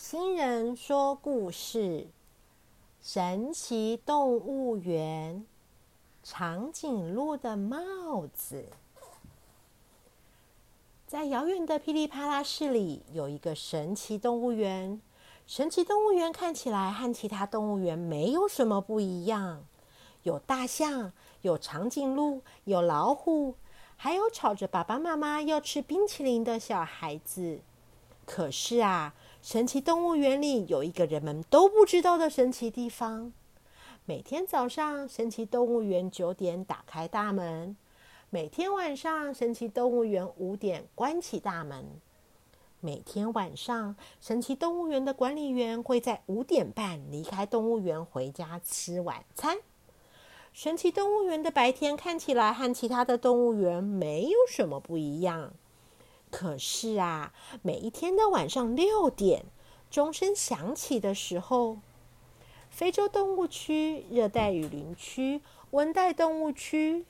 星人说故事：神奇动物园，长颈鹿的帽子。在遥远的噼里啪啦市里，有一个神奇动物园。神奇动物园看起来和其他动物园没有什么不一样，有大象，有长颈鹿，有老虎，还有吵着爸爸妈妈要吃冰淇淋的小孩子。可是啊，神奇动物园里有一个人们都不知道的神奇地方。每天早上，神奇动物园九点打开大门；每天晚上，神奇动物园五点关起大门。每天晚上，神奇动物园的管理员会在五点半离开动物园回家吃晚餐。神奇动物园的白天看起来和其他的动物园没有什么不一样。可是啊，每一天的晚上六点，钟声响起的时候，非洲动物区、热带雨林区、温带动物区，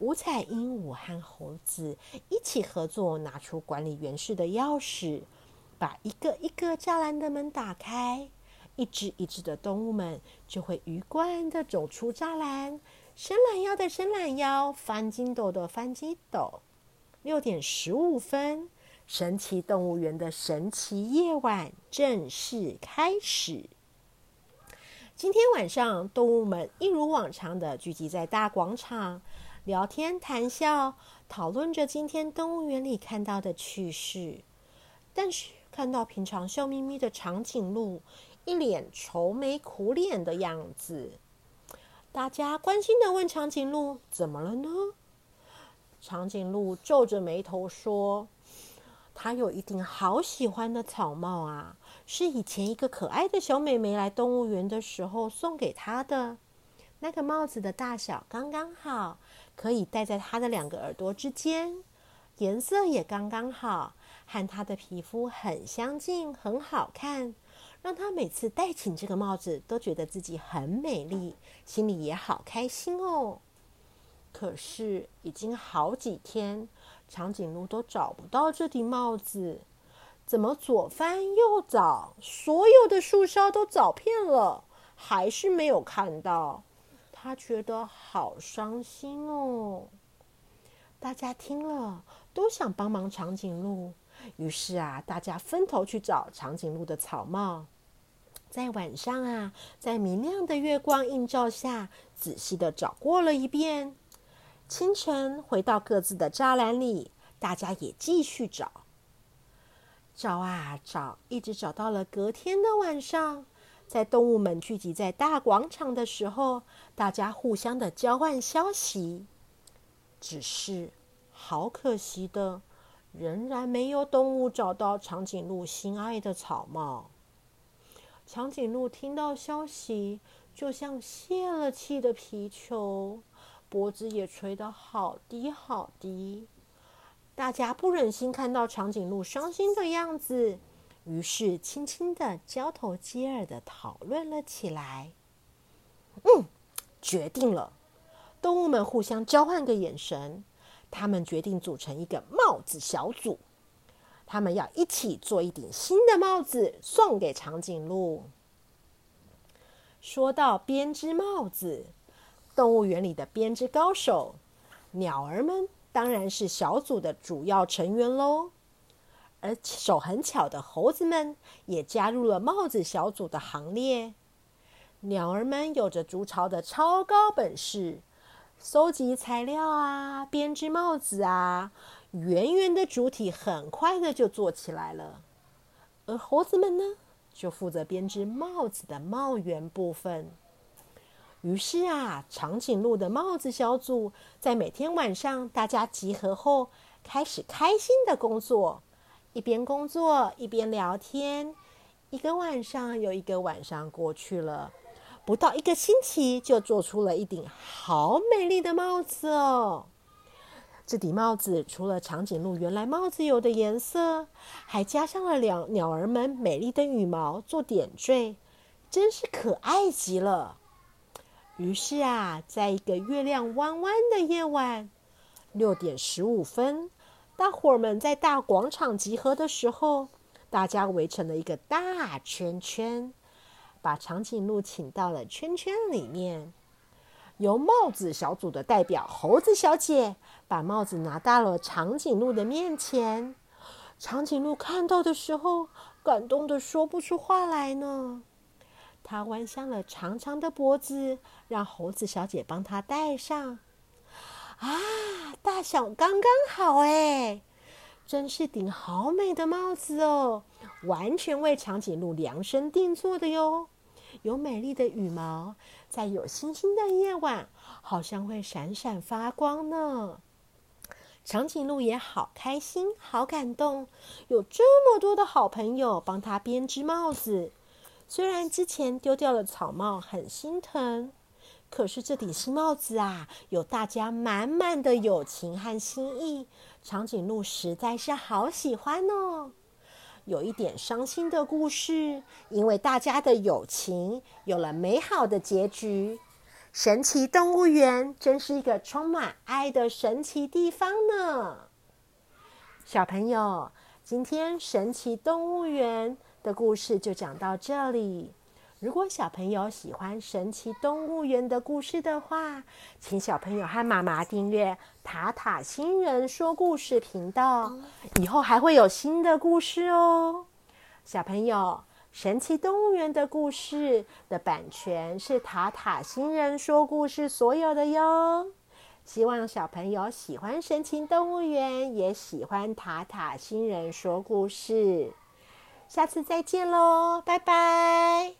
五彩鹦鹉和猴子一起合作，拿出管理员室的钥匙，把一个一个栅栏的门打开，一只一只的动物们就会愉快的走出栅栏，伸懒腰的伸懒腰，翻筋斗的翻筋斗。六点十五分，神奇动物园的神奇夜晚正式开始。今天晚上，动物们一如往常的聚集在大广场，聊天谈笑，讨论着今天动物园里看到的趣事。但是，看到平常笑眯眯的长颈鹿，一脸愁眉苦脸的样子，大家关心的问长颈鹿：“怎么了呢？”长颈鹿皱着眉头说：“他有一顶好喜欢的草帽啊，是以前一个可爱的小美眉来动物园的时候送给他的。那个帽子的大小刚刚好，可以戴在他的两个耳朵之间，颜色也刚刚好，和他的皮肤很相近，很好看，让他每次戴起这个帽子都觉得自己很美丽，心里也好开心哦。”可是，已经好几天，长颈鹿都找不到这顶帽子。怎么左翻右找，所有的树梢都找遍了，还是没有看到。他觉得好伤心哦。大家听了，都想帮忙长颈鹿。于是啊，大家分头去找长颈鹿的草帽。在晚上啊，在明亮的月光映照下，仔细的找过了一遍。清晨回到各自的栅栏里，大家也继续找，找啊找，一直找到了隔天的晚上。在动物们聚集在大广场的时候，大家互相的交换消息。只是好可惜的，仍然没有动物找到长颈鹿心爱的草帽。长颈鹿听到消息，就像泄了气的皮球。脖子也垂得好低好低，大家不忍心看到长颈鹿伤心的样子，于是轻轻的交头接耳的讨论了起来。嗯，决定了。动物们互相交换个眼神，他们决定组成一个帽子小组，他们要一起做一顶新的帽子送给长颈鹿。说到编织帽子。动物园里的编织高手，鸟儿们当然是小组的主要成员喽。而手很巧的猴子们也加入了帽子小组的行列。鸟儿们有着筑巢的超高本事，搜集材料啊，编织帽子啊，圆圆的主体很快的就做起来了。而猴子们呢，就负责编织帽子的帽圆部分。于是啊，长颈鹿的帽子小组在每天晚上大家集合后，开始开心的工作，一边工作一边聊天。一个晚上又一个晚上过去了，不到一个星期就做出了一顶好美丽的帽子哦。这顶帽子除了长颈鹿原来帽子有的颜色，还加上了鸟鸟儿们美丽的羽毛做点缀，真是可爱极了。于是啊，在一个月亮弯弯的夜晚，六点十五分，大伙儿们在大广场集合的时候，大家围成了一个大圈圈，把长颈鹿请到了圈圈里面。由帽子小组的代表猴子小姐把帽子拿到了长颈鹿的面前。长颈鹿看到的时候，感动的说不出话来呢。它弯向了长长的脖子，让猴子小姐帮它戴上。啊，大小刚刚好哎，真是顶好美的帽子哦，完全为长颈鹿量身定做的哟。有美丽的羽毛，在有星星的夜晚，好像会闪闪发光呢。长颈鹿也好开心，好感动，有这么多的好朋友帮他编织帽子。虽然之前丢掉了草帽，很心疼，可是这顶新帽子啊，有大家满满的友情和心意，长颈鹿实在是好喜欢哦。有一点伤心的故事，因为大家的友情有了美好的结局。神奇动物园真是一个充满爱的神奇地方呢。小朋友，今天神奇动物园的故事就讲到这里。如果小朋友喜欢神奇动物园的故事的话，请小朋友和妈妈订阅塔塔星人说故事频道，以后还会有新的故事哦。小朋友，神奇动物园的故事的版权是塔塔星人说故事所有的哟。希望小朋友喜欢神奇动物园，也喜欢塔塔星人说故事。下次再见喽，拜拜。